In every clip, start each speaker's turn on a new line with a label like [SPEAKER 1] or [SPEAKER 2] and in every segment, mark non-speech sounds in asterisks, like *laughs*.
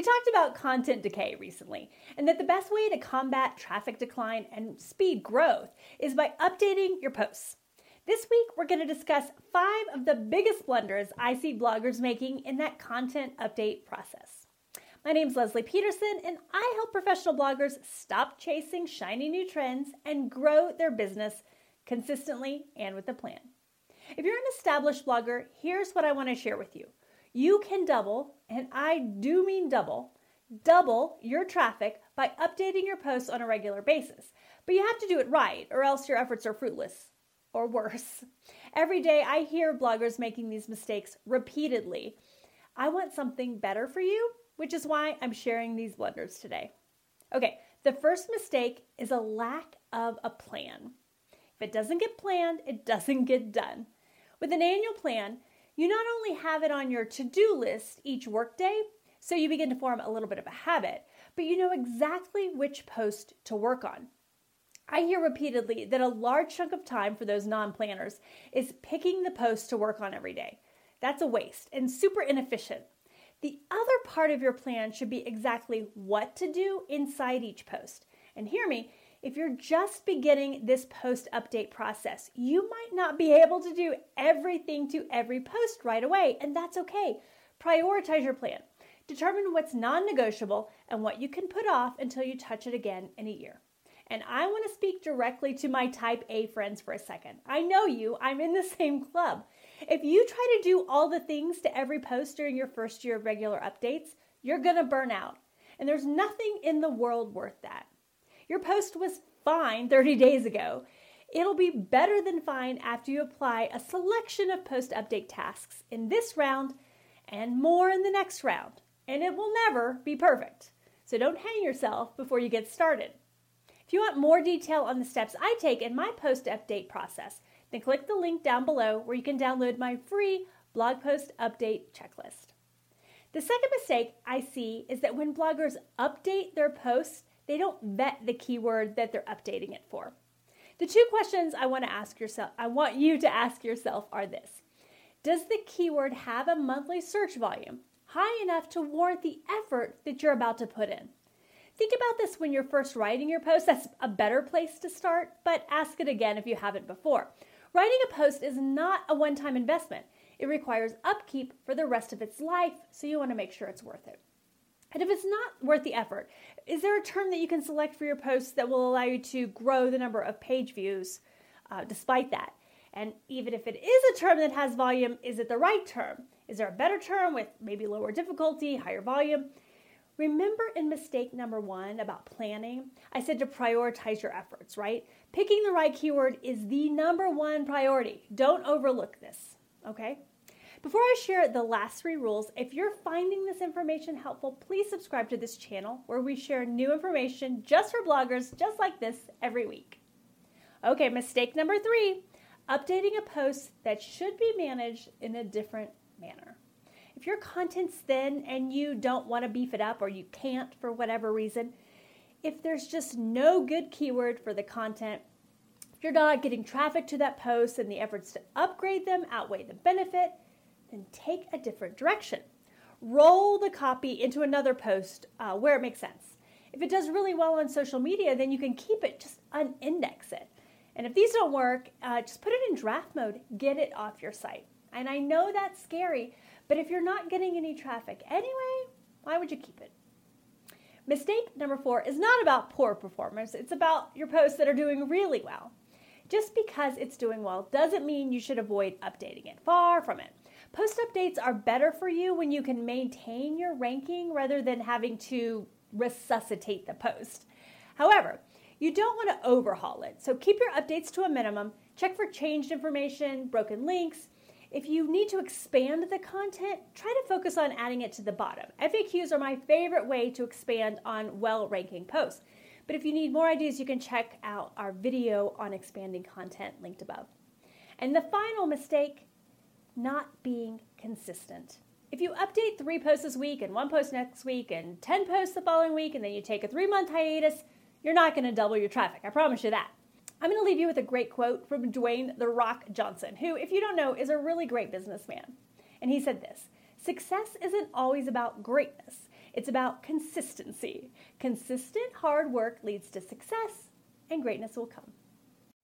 [SPEAKER 1] We talked about content decay recently, and that the best way to combat traffic decline and speed growth is by updating your posts. This week, we're going to discuss five of the biggest blunders I see bloggers making in that content update process. My name is Lesli Peterson, and I help professional bloggers stop chasing shiny new trends and grow their business consistently and with a plan. If you're an established blogger, here's what I want to share with you. You can double, and I do mean double, double your traffic by updating your posts on a regular basis. But you have to do it right, or else your efforts are fruitless or worse. Every day I hear bloggers making these mistakes repeatedly. I want something better for you, which is why I'm sharing these blunders today. Okay, the first mistake is a lack of a plan. If it doesn't get planned, it doesn't get done. With an annual plan, you not only have it on your to do list each workday, so you begin to form a little bit of a habit, but you know exactly which post to work on. I hear repeatedly that a large chunk of time for those non planners is picking the post to work on every day. That's a waste and super inefficient. The other part of your plan should be exactly what to do inside each post. And hear me, if you're just beginning this post update process, you might not be able to do everything to every post right away, and that's okay. Prioritize your plan. Determine what's non negotiable and what you can put off until you touch it again in a year. And I want to speak directly to my type A friends for a second. I know you, I'm in the *laughs* same club. If you try to do all the things to every post during your first year of regular updates, you're going to burn out. And there's nothing in the world worth that. Your post was fine 30 days ago. It'll be better than fine after you apply a selection of post update tasks in this round and more in the next round. And it will never be perfect. So don't hang yourself before you get started. If you want more detail on the steps I take in my post update process, then click the link down below where you can download my free blog post update checklist. The second mistake I see is that when bloggers update their posts, they don't vet the keyword that they're updating it for. The two questions I want to ask yourself, I want you to ask yourself are this. Does the keyword have a monthly search volume high enough to warrant the effort that you're about to put in? Think about this when you're first writing your post. That's a better place to start, but ask it again if you haven't before. Writing a post is not a one time investment. It requires upkeep for the rest of its life, so you want to make sure it's worth it. And if it's not worth the effort, is there a term that you can select for your posts that will allow you to grow the number of page views uh, despite that? And even if it is a term that has volume, is it the right term? Is there a better term with maybe lower difficulty, higher volume? Remember in mistake number one about planning, I said to prioritize your efforts, right? Picking the right keyword is the number one priority. Don't overlook this, okay? Before I share the last three rules, if you're finding this information helpful, please subscribe to this channel where we share new information just for bloggers just like this every week. Okay, mistake number three updating a post that should be managed in a different manner. If your content's thin and you don't want to beef it up or you can't for whatever reason, if there's just no good keyword for the content, if you're not getting traffic to that post and the efforts to upgrade them outweigh the benefit, then take a different direction. Roll the copy into another post uh, where it makes sense. If it does really well on social media, then you can keep it, just unindex it. And if these don't work, uh, just put it in draft mode, get it off your site. And I know that's scary, but if you're not getting any traffic anyway, why would you keep it? Mistake number four is not about poor performance, it's about your posts that are doing really well. Just because it's doing well doesn't mean you should avoid updating it. Far from it. Post updates are better for you when you can maintain your ranking rather than having to resuscitate the post. However, you don't want to overhaul it, so keep your updates to a minimum. Check for changed information, broken links. If you need to expand the content, try to focus on adding it to the bottom. FAQs are my favorite way to expand on well ranking posts. But if you need more ideas, you can check out our video on expanding content linked above. And the final mistake not being consistent. If you update three posts this week and one post next week and 10 posts the following week and then you take a three month hiatus, you're not going to double your traffic. I promise you that. I'm going to leave you with a great quote from Dwayne The Rock Johnson, who, if you don't know, is a really great businessman. And he said this Success isn't always about greatness, It's about consistency. Consistent hard work leads to success, and greatness will come.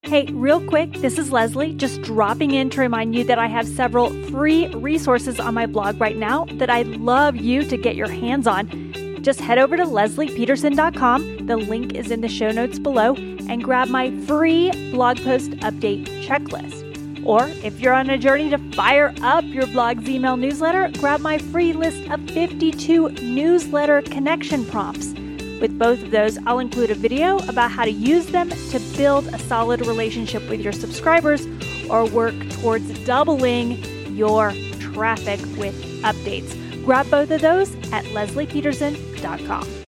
[SPEAKER 1] Hey, real quick, this is Lesli, just dropping in to remind you that I have several free resources on my blog right now that I'd love you to get your hands on. Just head over to leslipeterson.com, the link is in the show notes below, and grab my free blog post update checklist. Or if you're on a journey to fire up your blog's email newsletter, grab my free list of 52 newsletter connection prompts. With both of those, I'll include a video about how to use them to build a solid relationship with your subscribers or work towards doubling your traffic with updates. Grab both of those at leslipeterson.com.